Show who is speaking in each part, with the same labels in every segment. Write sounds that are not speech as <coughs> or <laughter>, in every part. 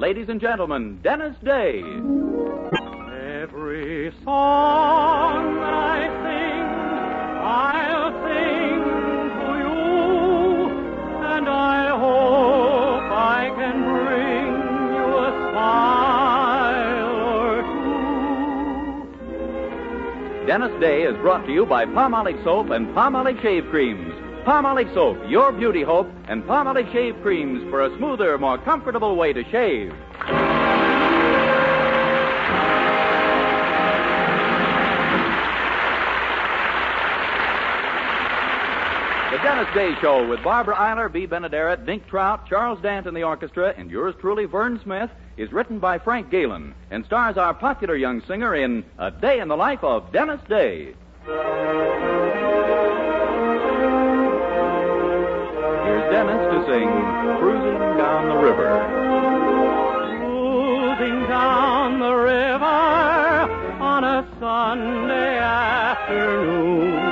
Speaker 1: Ladies and gentlemen, Dennis Day.
Speaker 2: Every song that I sing, I'll sing to you, and I hope I can bring you a smile or two.
Speaker 1: Dennis Day is brought to you by Palmolive Soap and Palmolive Shave Creams. Palmolive Soap, your beauty hope, and Palmolive Shave Creams for a smoother, more comfortable way to shave. The Dennis Day Show with Barbara Eiler, Bea Benaderet, Dink Trout, Charles Dant in the orchestra, and yours truly, Vern Smith, is written by Frank Galen and stars our popular young singer in A Day in the Life of Dennis Day. Sing Cruising Down the River.
Speaker 2: Cruising down the river on a Sunday afternoon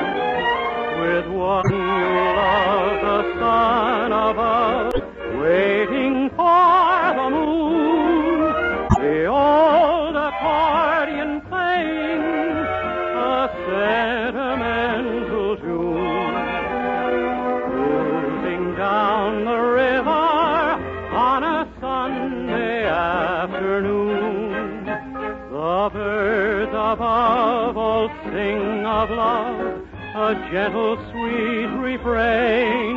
Speaker 2: above all sing of love, a gentle, sweet refrain.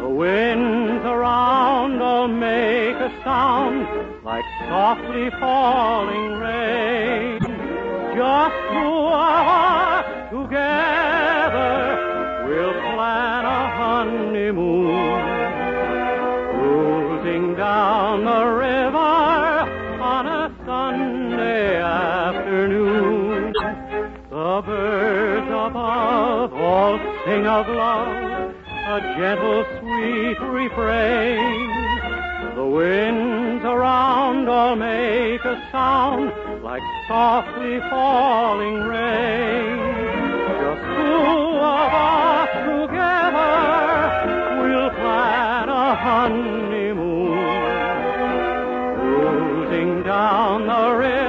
Speaker 2: The winds around all make a sound like softly falling rain. Just of us together will plan a honeymoon. Birds above all sing of love, a gentle, sweet refrain. The winds around all make a sound like softly falling rain. Just two of us together will plan a honeymoon. Cruising down the river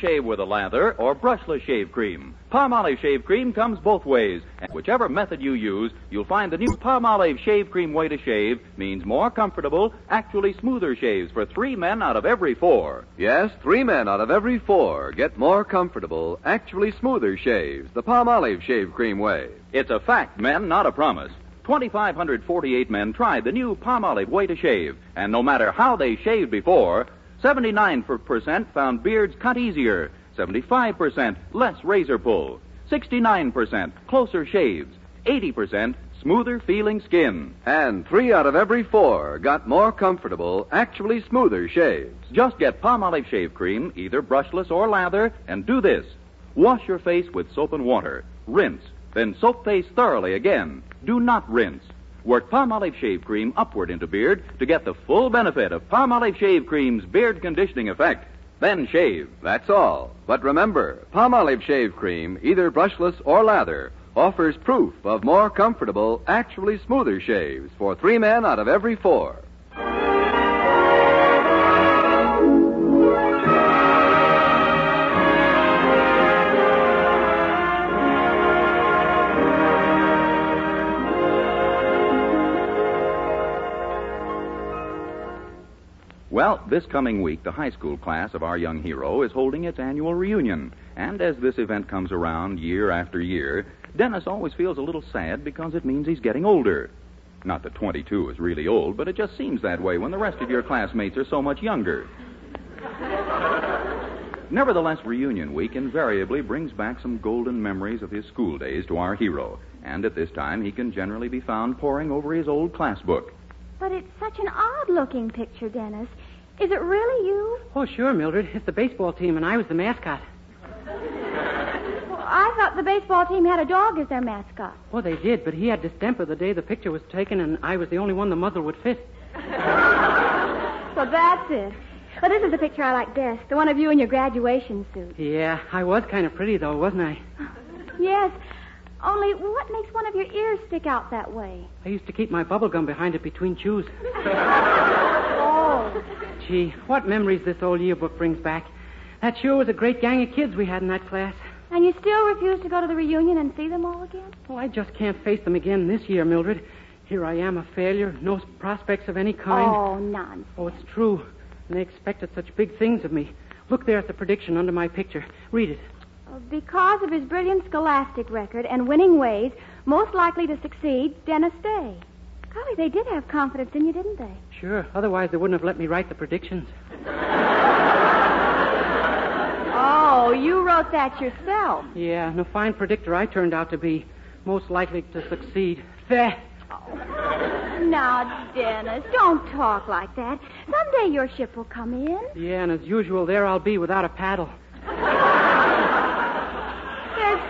Speaker 1: shave with a lather or brushless shave cream? Palmolive shave cream comes both ways, and whichever method you use, you'll find the new Palmolive shave cream way to shave means more comfortable, actually smoother shaves for three men out of every four.
Speaker 3: Yes, three men out of every four get more comfortable, actually smoother shaves the Palmolive Shave Cream way.
Speaker 1: It's a fact, men, not a promise. 2,548 men tried the new Palmolive way to shave, and no matter how they shaved before, 79% found beards cut easier, 75% less razor pull, 69% closer shaves, 80% smoother feeling skin.
Speaker 3: And three out of every four got more comfortable, actually smoother shaves.
Speaker 1: Just get Palmolive shave cream, either brushless or lather, and do this. Wash your face with soap and water. Rinse. Then soap face thoroughly again. Do not rinse. Work Palmolive shave cream upward into beard to get the full benefit of Palmolive shave cream's beard conditioning effect. Then shave.
Speaker 3: That's all. But remember, Palmolive Shave Cream, either brushless or lather, offers proof of more comfortable, actually smoother shaves for three men out of every four.
Speaker 1: Well, this coming week, the high school class of our young hero is holding its annual reunion. And as this event comes around year after year, Dennis always feels a little sad because it means he's getting older. Not that 22 is really old, but it just seems that way when the rest of your classmates are so much younger. Nevertheless, reunion week invariably brings back some golden memories of his school days to our hero. And at this time, he can generally be found poring over his old class book.
Speaker 4: But it's such an odd looking picture, Dennis. Is it really you?
Speaker 5: Oh, sure, Mildred. It's the baseball team, and I was the mascot.
Speaker 4: Well, I thought the baseball team had a dog as their mascot.
Speaker 5: Oh, they did, but he had distemper the day the picture was taken, and I was the only one the muzzle would fit. <laughs>
Speaker 4: well, that's it. Well, this is the picture I like best. The one of you in your graduation suit.
Speaker 5: Yeah, I was kind of pretty, though, wasn't I?
Speaker 4: Yes. Only, what makes one of your ears stick out that way?
Speaker 5: I used to keep my bubble gum behind it between chews. <laughs>
Speaker 4: Oh.
Speaker 5: Gee, what memories this old yearbook brings back. That sure was a great gang of kids we had in that class.
Speaker 4: And you still refuse to go to the reunion and see them all again?
Speaker 5: Well, I just can't face them again this year, Mildred. Here I am, a failure, no prospects of any kind.
Speaker 4: Oh, nonsense.
Speaker 5: Oh, it's true. And they expected such big things of me. Look there at the prediction under my picture. Read it.
Speaker 4: Uh, because of his brilliant scholastic record and winning ways, most likely to succeed, Dennis Day. Golly, they did have confidence in you, didn't they?
Speaker 5: Sure. Otherwise, they wouldn't have let me write the predictions.
Speaker 4: Oh, you wrote that yourself.
Speaker 5: Yeah, and a fine predictor I turned out to be. Most likely to succeed. There.
Speaker 4: Now, Dennis, don't talk like that. Someday your ship will come in.
Speaker 5: Yeah, and as usual, there I'll be without a paddle.
Speaker 4: There's,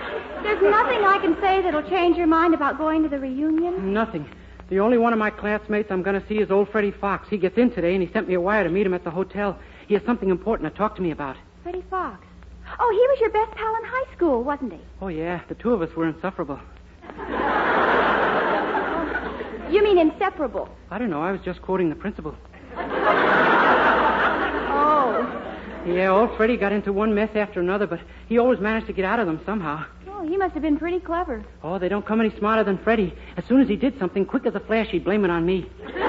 Speaker 4: there's nothing I can say that'll change your mind about going to the reunion.
Speaker 5: Nothing. The only one of my classmates I'm going to see is old Freddie Fox. He gets in today, and he sent me a wire to meet him at the hotel. He has something important to talk to me about.
Speaker 4: Freddie Fox. Oh, he was your best pal in high school, wasn't he?
Speaker 5: Oh, yeah, the two of us were insufferable. <laughs>
Speaker 4: You mean inseparable?
Speaker 5: I don't know, I was just quoting the principal.
Speaker 4: Oh.
Speaker 5: Yeah, old Freddie got into one mess after another, but he always managed to get out of them somehow.
Speaker 4: Oh, he must have been pretty clever.
Speaker 5: Oh, they don't come any smarter than Freddie. As soon as he did something, quick as a flash, he'd blame it on me. <laughs>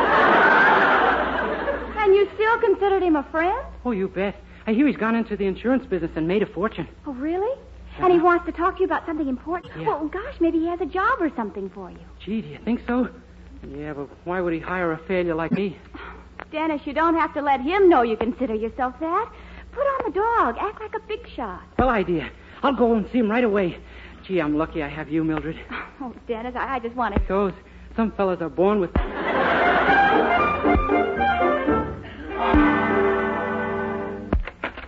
Speaker 4: And you still considered him a friend?
Speaker 5: Oh, you bet. I hear he's gone into the insurance business and made a fortune.
Speaker 4: Oh, really? Uh-huh. And he wants to talk to you about something important.
Speaker 5: Yeah.
Speaker 4: Well, gosh, maybe he has a job or something for you.
Speaker 5: Gee, do you think so? Yeah, but why would he hire a failure like me? <sighs>
Speaker 4: Dennis, you don't have to let him know you consider yourself that. Put on the dog. Act like a big shot.
Speaker 5: Well idea. I'll go and see him right away. Gee, I'm lucky I have you, Mildred. <laughs>
Speaker 4: Oh, Dennis, I, I just want to.
Speaker 5: Goes. Some fellas are born with.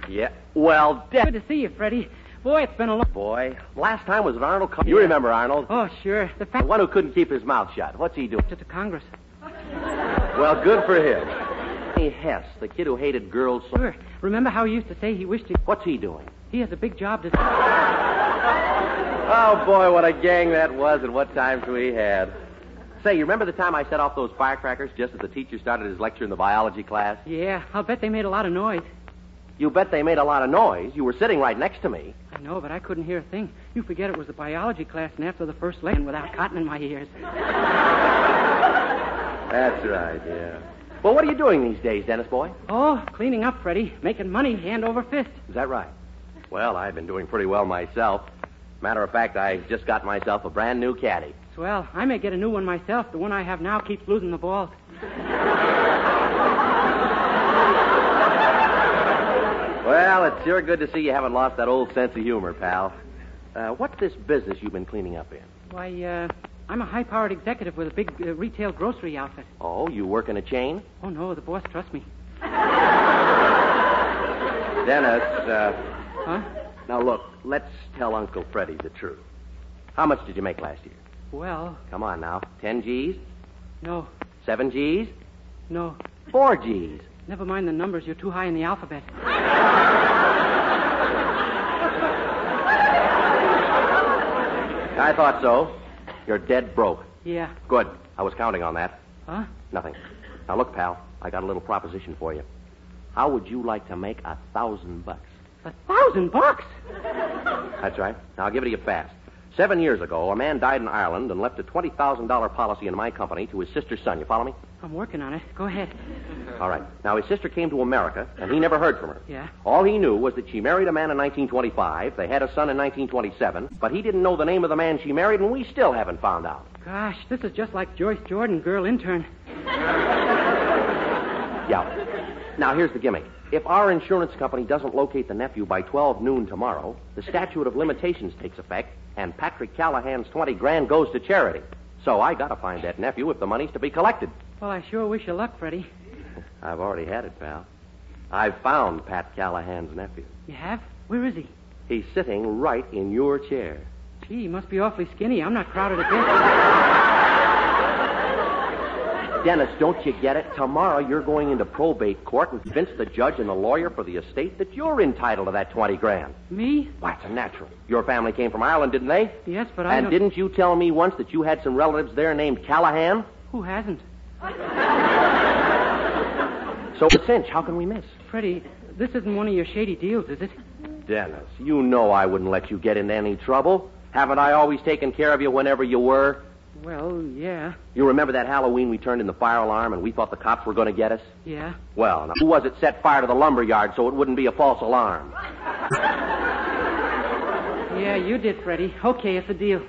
Speaker 6: Yeah. Well,
Speaker 5: Good to see you, Freddie. Boy, it's been a long.
Speaker 6: Boy, last time was at Arnold. Co- You remember Arnold?
Speaker 5: Oh, sure. The
Speaker 6: The one who couldn't keep his mouth shut. What's he doing?
Speaker 5: to the Congress.
Speaker 6: Well, good for him. Hey, Hess, the kid who hated girls so.
Speaker 5: Sure. Remember how he used to say he wished he.
Speaker 6: What's he doing?
Speaker 5: He has a big job to. <laughs>
Speaker 6: Oh, boy, what a gang that was and what times we had. Say, you remember the time I set off those firecrackers just as the teacher started his lecture in the biology class?
Speaker 5: Yeah, I'll bet they made a lot of noise.
Speaker 6: You bet they made a lot of noise. You were sitting right next to me.
Speaker 5: I know, but I couldn't hear a thing. You forget it was the biology class, and after the first lesson, without cotton in my ears. <laughs>
Speaker 6: That's right, yeah. Well, what are you doing these days, Dennis boy?
Speaker 5: Oh, cleaning up, Freddie. Making money hand over fist.
Speaker 6: Is that right? Well, I've been doing pretty well myself. Matter of fact, I just got myself a brand new caddy.
Speaker 5: Well, I may get a new one myself. The one I have now keeps losing the balls.
Speaker 6: Well, it's sure good to see you haven't lost that old sense of humor, pal. Uh, what's this business you've been cleaning up in?
Speaker 5: Why, uh, I'm a high-powered executive with a big uh, retail grocery outfit.
Speaker 6: Oh, you work in a chain?
Speaker 5: Oh, no, the boss trusts me.
Speaker 6: Dennis, uh,
Speaker 5: Huh?
Speaker 6: Now look, let's tell Uncle Freddie the truth. How much did you make last year?
Speaker 5: Well,
Speaker 6: Come on now. Ten G's?
Speaker 5: no,
Speaker 6: Seven G's?
Speaker 5: no.
Speaker 6: Four G's?
Speaker 5: Never mind the numbers. You're too high in the alphabet.
Speaker 6: I thought so. You're dead broke.
Speaker 5: Yeah.
Speaker 6: Good. I was counting on that.
Speaker 5: Huh?
Speaker 6: Nothing. Now look, pal, I got a little proposition for you. How would you like to make a thousand bucks?
Speaker 5: A thousand bucks?
Speaker 6: That's right. Now I'll give it to you fast. Seven years ago, a man died in Ireland and left a twenty thousand dollar policy in my company to his sister's son. You follow me?
Speaker 5: I'm working on it. Go ahead.
Speaker 6: All right. Now his sister came to America, and he never heard from her.
Speaker 5: Yeah?
Speaker 6: All he knew was that she married a man in 1925. They had a son in 1927, but he didn't know the name of the man she married, and we still haven't found out.
Speaker 5: Gosh, this is just like Joyce Jordan, girl intern.
Speaker 6: Yeah. Now, here's the gimmick. If our insurance company doesn't locate the nephew by 12 noon tomorrow, the statute of limitations takes effect, and Patrick Callahan's 20 grand goes to charity. So I gotta find that nephew if the money's to be collected.
Speaker 5: Well, I sure wish you luck, Freddie.
Speaker 6: I've already had it, pal. I've found Pat Callahan's nephew.
Speaker 5: You have? Where is he?
Speaker 6: He's sitting right in your chair.
Speaker 5: Gee, he must be awfully skinny. I'm not crowded a bit.
Speaker 6: Dennis, don't you get it? Tomorrow you're going into probate court and convince the judge and the lawyer for the estate that you're entitled to that 20 grand.
Speaker 5: Me?
Speaker 6: Why, it's a natural. Your family came from Ireland, didn't they?
Speaker 5: Yes, but I
Speaker 6: and
Speaker 5: don't...
Speaker 6: didn't you tell me once that you had some relatives there named Callahan?
Speaker 5: Who hasn't?
Speaker 6: So cinch. How can we miss?
Speaker 5: Freddie, this isn't one of your shady deals, is it?
Speaker 6: Dennis, you know I wouldn't let you get into any trouble. Haven't I always taken care of you whenever you were?
Speaker 5: Well, yeah.
Speaker 6: You remember that Halloween we turned in the fire alarm and we thought the cops were going to get us?
Speaker 5: Yeah.
Speaker 6: Well, now, who was it set fire to the lumber yard so it wouldn't be a false alarm?
Speaker 5: Yeah, you did, Freddie. Okay, it's a deal.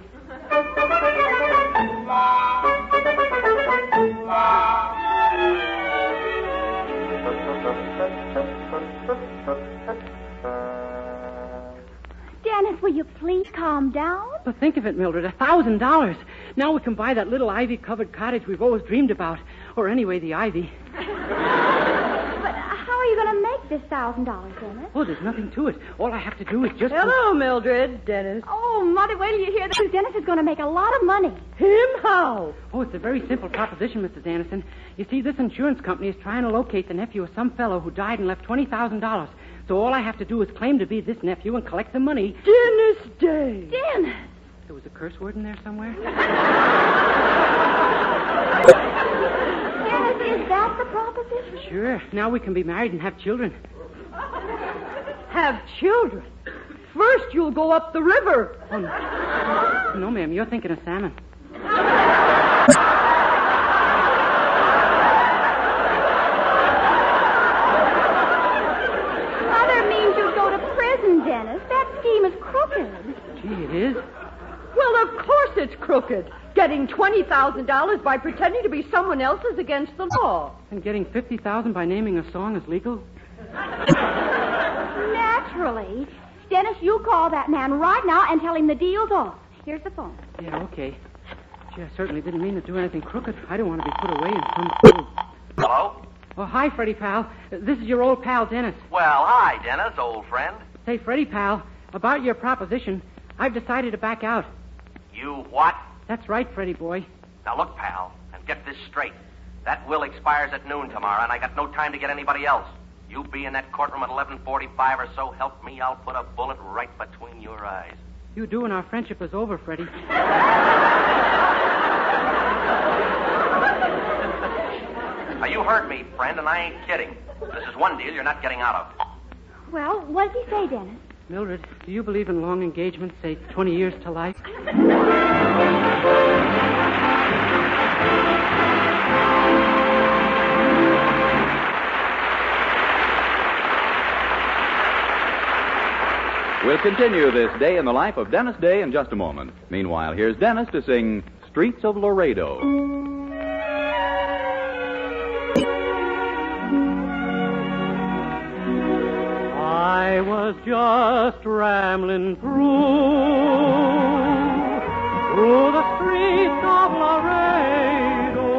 Speaker 4: Dennis, will you please calm down?
Speaker 5: But think of it, Mildred. A thousand dollars. Now we can buy that little ivy covered cottage we've always dreamed about. Or anyway, the ivy. <laughs>
Speaker 4: But how are you going to make this thousand dollars, Dennis?
Speaker 5: Oh, there's nothing to it. All I have to do is just.
Speaker 7: Hello, Mildred. Dennis.
Speaker 4: Oh, Mother, wait till you hear this. Dennis is going to make a lot of money.
Speaker 7: Him how?
Speaker 5: Oh, it's a very simple proposition, Mrs. Anderson. You see, this insurance company is trying to locate the nephew of some fellow who died and left $20,000. So all I have to do is claim to be this nephew and collect the money.
Speaker 7: Dennis Day.
Speaker 4: Dennis!
Speaker 5: There was a curse word in there somewhere?
Speaker 4: yes, is that the proposition?
Speaker 5: Sure. Now we can be married and have children. <laughs>
Speaker 7: Have children. First, you'll go up the river.
Speaker 5: Oh, no. no, ma'am. You're thinking of salmon.
Speaker 4: Mother means you'll go to prison, Dennis scheme is crooked.
Speaker 5: Gee, it is.
Speaker 7: Well, of course it's crooked. Getting $20,000 by pretending to be someone else is against the law.
Speaker 5: And getting 50000 by naming a song is legal? <laughs>
Speaker 4: Naturally. Dennis, you call that man right now and tell him the deal's off. Here's the phone.
Speaker 5: Yeah, okay. Gee, I certainly didn't mean to do anything crooked. I don't want to be put away in some...
Speaker 6: Hello?
Speaker 5: Oh, hi, Freddie, pal. This is your old pal, Dennis.
Speaker 6: Well, hi, Dennis, old friend.
Speaker 5: Say, Freddie, pal, about your proposition, I've decided to back out.
Speaker 6: You what?
Speaker 5: That's right, Freddie boy.
Speaker 6: Now look, pal, and get this straight. That will expires at noon tomorrow, and I got no time to get anybody else. You be in that courtroom at 11:45 or so. Help me, I'll put a bullet right between your eyes.
Speaker 5: You do, and our friendship is over, Freddie.
Speaker 6: Now you heard me, friend, and I ain't kidding. This is one deal you're not getting out of.
Speaker 4: Well, what did he say, Dennis?
Speaker 5: Mildred, do you believe in long engagements, say 20 years to life?
Speaker 1: We'll continue this day in the life of Dennis Day in just a moment. Meanwhile, here's Dennis to sing Streets of Laredo.
Speaker 2: I was just rambling through, through the streets of Laredo.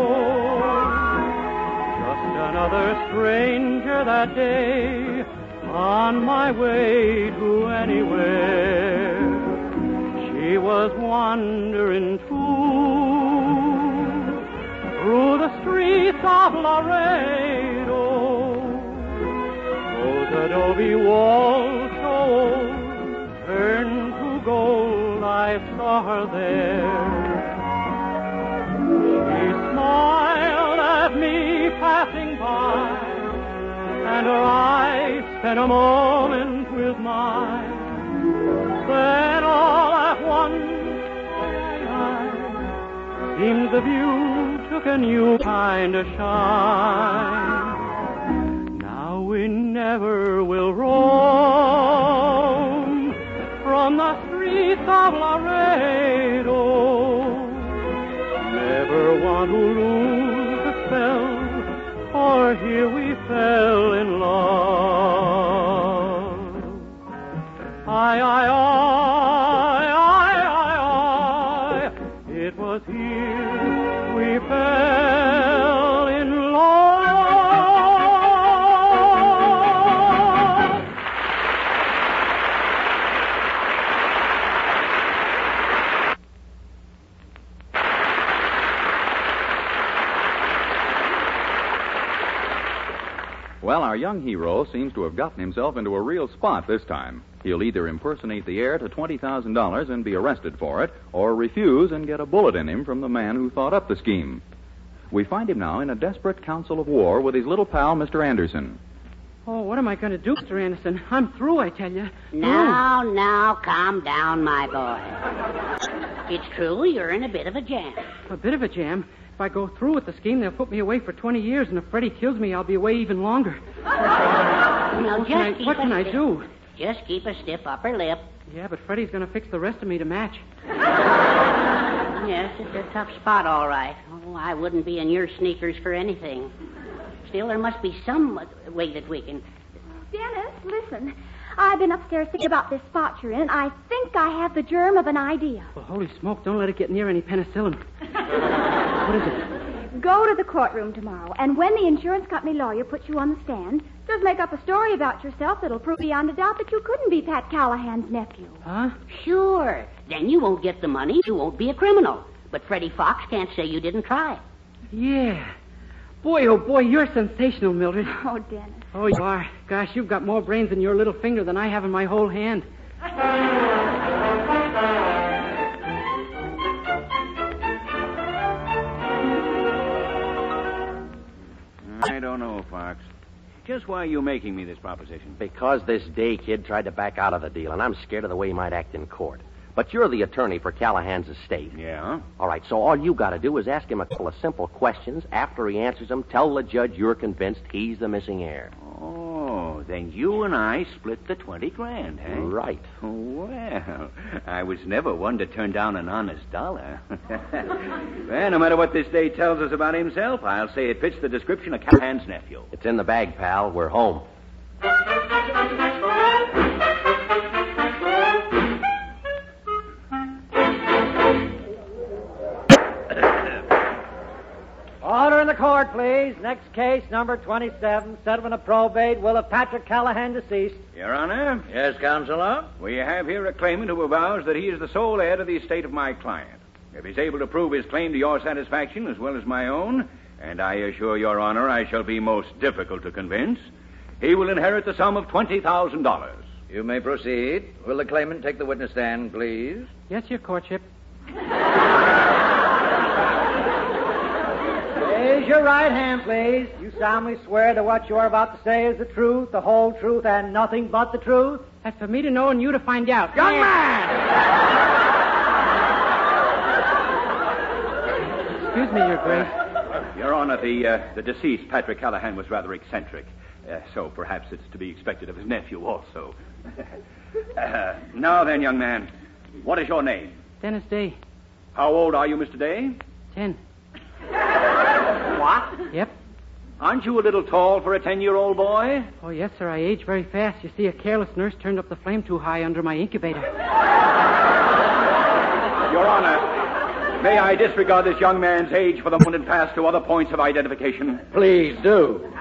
Speaker 2: Just another stranger that day on my way to anywhere. She was wandering too through the streets of Laredo. Adobe walls so old turned to gold. I saw her there. She smiled at me passing by, and her eyes spent a moment with mine. Then all at once, I, seems the view took a new kind of shine. Now we never
Speaker 1: young hero seems to have gotten himself into a real spot this time. He'll either impersonate the heir to $20,000 and be arrested for it, or refuse and get a bullet in him from the man who thought up the scheme. We find him now in a desperate council of war with his little pal, Mr. Anderson.
Speaker 5: Oh, what am I going to do, Mr. Anderson? I'm through, I tell you.
Speaker 8: Now, now, calm down, my boy. It's true you're in a bit of a jam.
Speaker 5: A bit of a jam. If I go through with the scheme, they'll put me away for 20 years, and if Freddie kills me, I'll be away even longer.
Speaker 8: Now,
Speaker 5: What can I, what can I do?
Speaker 8: Just keep a stiff upper lip.
Speaker 5: Yeah, but Freddie's going to fix the rest of me to match.
Speaker 8: Yes, it's a tough spot, all right. Oh, I wouldn't be in your sneakers for anything. Still, there must be some way that we can.
Speaker 4: Dennis, listen. I've been upstairs thinking about this spot you're in, and I think I have the germ of an idea.
Speaker 5: Well, holy smoke, don't let it get near any penicillin. <laughs> what is it?
Speaker 4: Go to the courtroom tomorrow, and when the insurance company lawyer puts you on the stand, just make up a story about yourself that'll prove beyond a doubt that you couldn't be Pat Callahan's nephew.
Speaker 5: Huh?
Speaker 8: Sure. Then you won't get the money. You won't be a criminal. But Freddie Fox can't say you didn't try.
Speaker 5: Yeah. Boy, oh boy, you're sensational, Mildred. <laughs>
Speaker 4: Oh, Dennis.
Speaker 5: Oh, you are. Gosh, you've got more brains in your little finger than I have in my whole hand.
Speaker 9: I don't know, Fox. Just why are you making me this proposition?
Speaker 6: Because this day kid tried to back out of the deal, and I'm scared of the way he might act in court. But you're the attorney for Callahan's estate.
Speaker 9: Yeah?
Speaker 6: All right, so all you got to do is ask him a couple of simple questions. After he answers them, tell the judge you're convinced he's the missing heir.
Speaker 9: Oh, then you and I split the 20 grand, eh?
Speaker 6: Right.
Speaker 9: Well, I was never one to turn down an honest dollar. <laughs> well, no matter what this day tells us about himself, I'll say it fits the description of Callahan's nephew.
Speaker 6: It's in the bag, pal. We're home.
Speaker 2: Next case, number 27, settlement of probate, will of Patrick Callahan deceased.
Speaker 9: Your Honor,
Speaker 10: Yes, Counselor?
Speaker 9: we have here a claimant who avows that he is the sole heir to the estate of my client. If he's able to prove his claim to your satisfaction as well as my own, and I assure Your Honor I shall be most difficult to convince, he will inherit the sum of $20,000.
Speaker 10: You may proceed. Will the claimant take the witness stand, please?
Speaker 5: Yes, your courtship.
Speaker 2: Your right hand, please. You solemnly swear that what you're about to say is the truth, the whole truth, and nothing but the truth?
Speaker 5: That's for me to know and you to find out.
Speaker 2: Young man!
Speaker 5: Excuse me, Your Grace.
Speaker 9: Your Honor, the, uh, the deceased, Patrick Callahan, was rather eccentric. Uh, so perhaps it's to be expected of his nephew also. <laughs> uh, now then, young man, what is your name?
Speaker 5: Dennis Day.
Speaker 9: How old are you, Mr. Day?
Speaker 5: Ten.
Speaker 9: What?
Speaker 5: Yep.
Speaker 9: Aren't you a little tall for a ten-year-old boy?
Speaker 5: Oh, yes, sir. I age very fast. You see, a careless nurse turned up the flame too high under my incubator.
Speaker 9: Your Honor, may I disregard this young man's age for the moment and pass to other points of identification?
Speaker 10: Please do.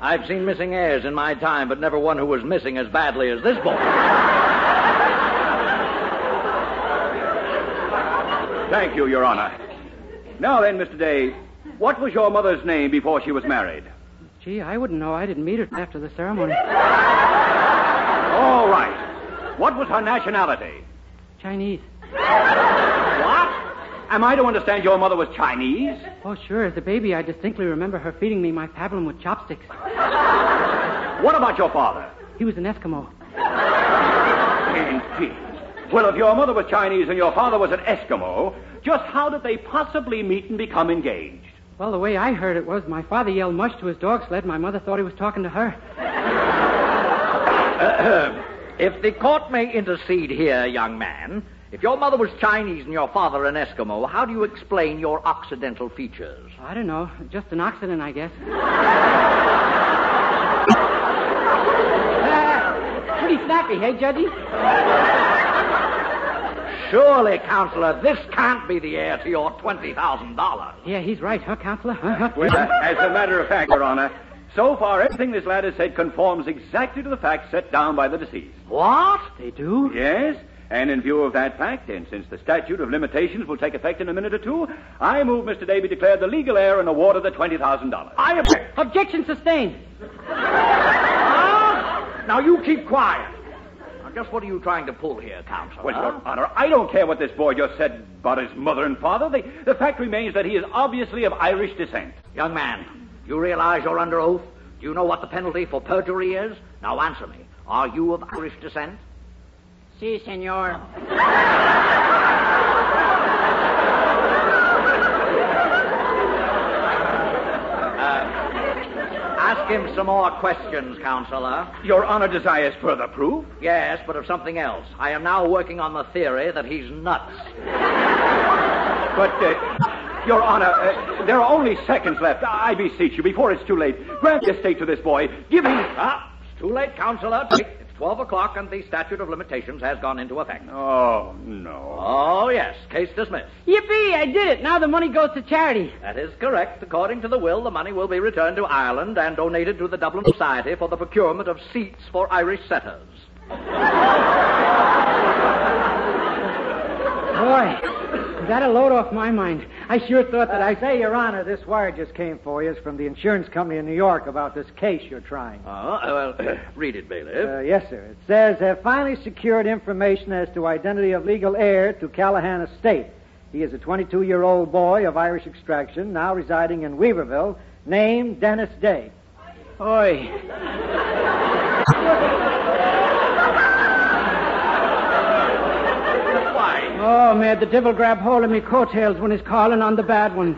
Speaker 10: I've seen missing heirs in my time, but never one who was missing as badly as this boy.
Speaker 9: Thank you, Your Honor. Now then, Mr. Day, what was your mother's name before she was married?
Speaker 5: Gee, I wouldn't know. I didn't meet her after the ceremony.
Speaker 9: All right. What was her nationality?
Speaker 5: Chinese.
Speaker 9: What? Am I to understand your mother was Chinese?
Speaker 5: Oh, sure. As a baby, I distinctly remember her feeding me my pablum with chopsticks.
Speaker 9: What about your father?
Speaker 5: He was an Eskimo.
Speaker 9: Indeed. Well, if your mother was Chinese and your father was an Eskimo, just how did they possibly meet and become engaged?
Speaker 5: Well, the way I heard it was my father yelled mush to his dog sled. My mother thought he was talking to her. <coughs>
Speaker 10: If the court may intercede here, young man, if your mother was Chinese and your father an Eskimo, how do you explain your Occidental features?
Speaker 5: I don't know. Just an accident, I guess. <coughs> Ah, pretty snappy, hey, Judgy?
Speaker 10: Surely, Counselor, this can't be the heir to your $20,000.
Speaker 5: Yeah, he's right, huh, Counselor? Huh, huh?
Speaker 9: Well, as a matter of fact, Your Honor, so far everything this lad has said conforms exactly to the facts set down by the deceased.
Speaker 10: What?
Speaker 5: They do?
Speaker 9: Yes, And in view of that fact, and since the statute of limitations will take effect in a minute or two, I move Mr. Davy declared the legal heir and awarded the $20,000.
Speaker 10: I object.
Speaker 5: Objection sustained. <laughs>
Speaker 10: Now you keep quiet. Now, just what are you trying to pull here, Counselor?
Speaker 9: Well, Your Honor, I don't care what this boy just said about his mother and father. The, the fact remains that he is obviously of Irish descent.
Speaker 10: Young man, you realize you're under oath? Do you know what the penalty for perjury is? Now answer me. Are you of Irish descent?
Speaker 8: Si, senor. <laughs>
Speaker 10: Ask him some more questions, Counselor.
Speaker 9: Your Honor desires further proof?
Speaker 10: Yes, but of something else. I am now working on the theory that he's nuts.
Speaker 9: But, uh, Your Honor, uh, there are only seconds left. I beseech you, before it's too late, grant the estate to this boy. Give him.
Speaker 10: Ah, it's too late, Counselor. It's 12 o'clock and the statute of limitations has gone into effect.
Speaker 9: Oh, no.
Speaker 10: Oh, yes. Case dismissed.
Speaker 5: Yippee! I did it. Now the money goes to charity.
Speaker 10: That is correct. According to the will, the money will be returned to Ireland and donated to the Dublin Society for the procurement of seats for Irish setters.
Speaker 5: Boy, that a load off my mind. I sure thought that I.
Speaker 11: Say, Your Honor, this wire just came for you. It's from the insurance company in New York about this case you're trying.
Speaker 10: Oh, well, <clears throat> read it, bailiff.
Speaker 11: Uh, yes, sir. It says, have finally secured information as to identity of legal heir to Callahan Estate. He is a 22-year-old boy of Irish extraction, now residing in Weaverville, named Dennis Day.
Speaker 5: Oi. <laughs> Oh, man, the devil grab hold of me coattails when he's calling on the bad ones.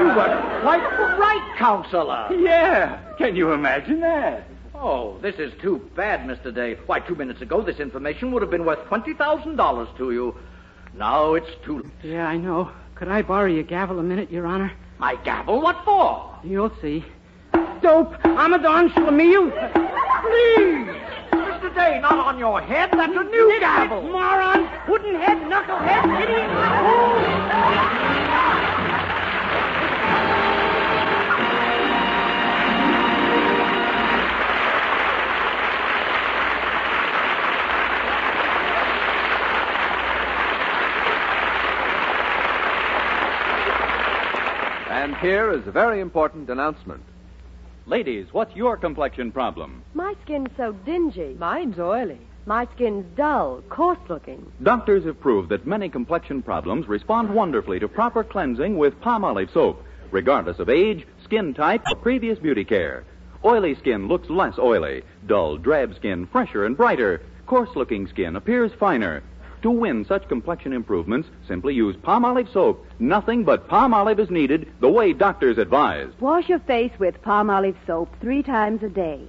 Speaker 10: You were quite right, Counselor.
Speaker 9: Yeah. Can you imagine that?
Speaker 10: Oh, this is too bad, Mr. Day. Why, two minutes ago, this information would have been worth $20,000 to you. Now it's too late.
Speaker 5: Yeah, I know. Could I borrow your gavel a minute, Your Honor?
Speaker 10: My gavel? What for?
Speaker 5: You'll see. Dope. i'm a Amadon Schlemiel.
Speaker 10: Please! Mr. Day, not on your head. That's a new gavel.
Speaker 5: Moron. Wooden head, knucklehead, idiot.
Speaker 3: And here is a very important announcement.
Speaker 1: Ladies, what's your complexion problem?
Speaker 7: My skin's so dingy. Mine's oily. My skin's dull, coarse looking.
Speaker 1: Doctors have proved that many complexion problems respond wonderfully to proper cleansing with Palmolive soap, regardless of age, skin type, or previous beauty care. Oily skin looks less oily. Dull, drab skin fresher and brighter. Coarse looking skin appears finer. To win such complexion improvements, simply use Palmolive soap. Nothing but Palmolive is needed, the way doctors advise.
Speaker 12: Wash your face with Palmolive soap three times a day.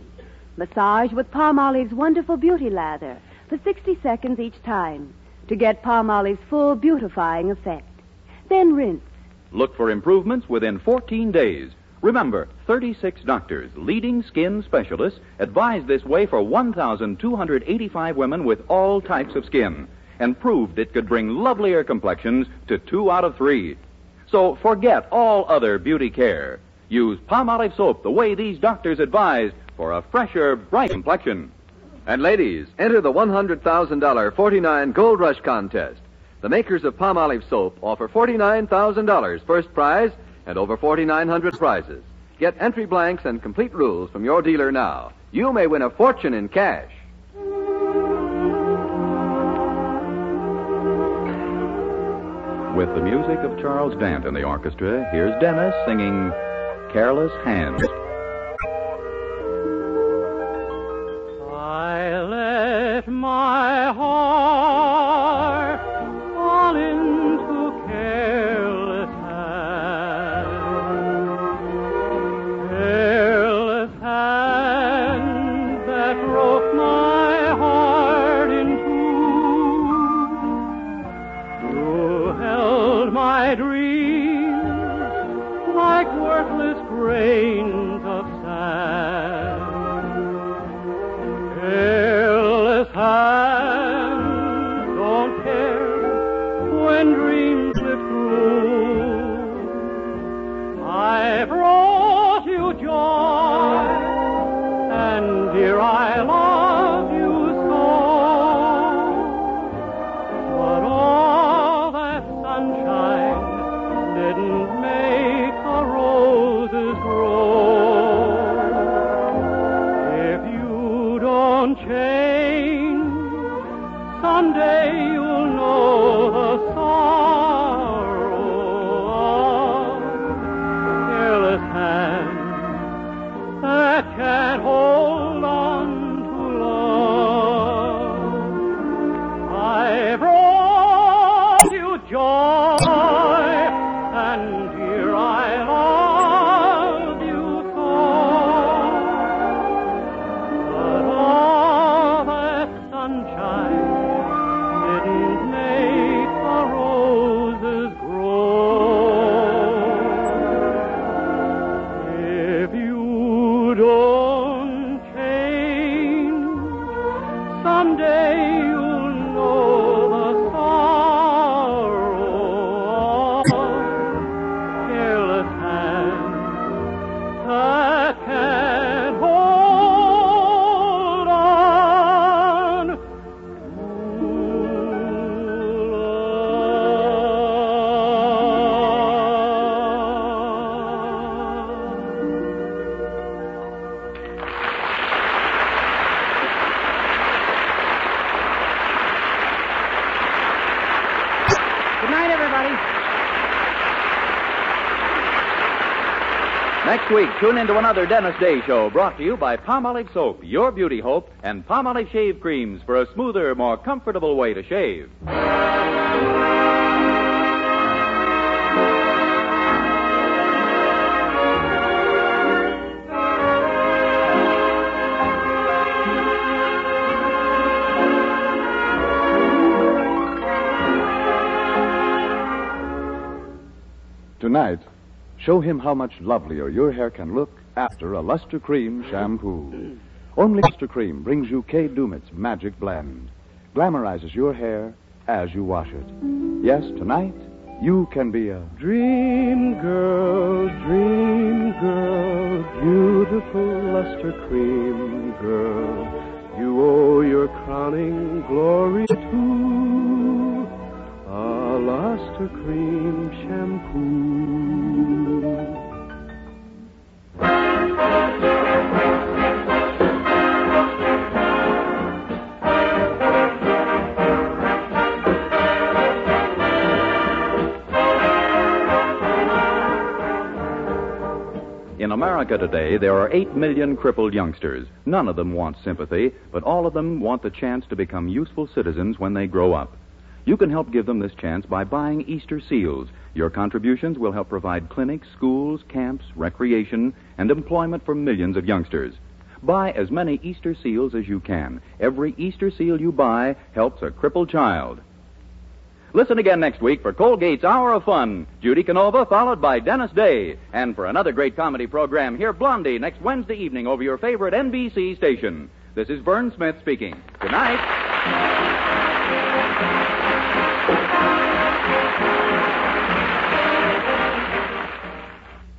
Speaker 12: Massage with Palmolive's wonderful beauty lather for 60 seconds each time to get Palmolive's full beautifying effect. Then rinse.
Speaker 1: Look for improvements within 14 days. Remember, 36 doctors, leading skin specialists, advise this way for 1,285 women with all types of skin and proved it could bring lovelier complexions to two out of three. So forget all other beauty care. Use Palmolive soap the way these doctors advised for a fresher, bright complexion.
Speaker 3: And ladies, enter the $100,000 49 Gold Rush contest. The makers of Palmolive soap offer $49,000 first prize and over 4,900 prizes. Get entry blanks and complete rules from your dealer now. You may win a fortune in cash.
Speaker 1: With the music of Charles Dant in the orchestra, here's Dennis singing Careless Hands.
Speaker 2: I let my heart change, someday you'll
Speaker 1: Week, tune into another Dennis Day show brought to you by Palmolive Soap, your beauty hope, and Palmolive Shave Creams for a smoother, more comfortable way to shave.
Speaker 13: Tonight, show him how much lovelier your hair can look after a Lustre Creme shampoo. Only Lustre Creme brings you Kay Daumit's magic blend. Glamorizes your hair as you wash it. Yes, tonight, you can be a
Speaker 2: Dream girl, dream girl, beautiful Lustre Creme girl. You owe your crowning glory to a Lustre Creme shampoo.
Speaker 1: In America today, there are 8 million crippled youngsters. None of them want sympathy, but all of them want the chance to become useful citizens when they grow up. You can help give them this chance by buying Easter seals. Your contributions will help provide clinics, schools, camps, recreation, and employment for millions of youngsters. Buy as many Easter seals as you can. Every Easter seal you buy helps a crippled child. Listen again next week for Colgate's Hour of Fun. Judy Canova, followed by Dennis Day. And for another great comedy program, hear Blondie next Wednesday evening over your favorite NBC station. This is Vern Smith speaking. Good night.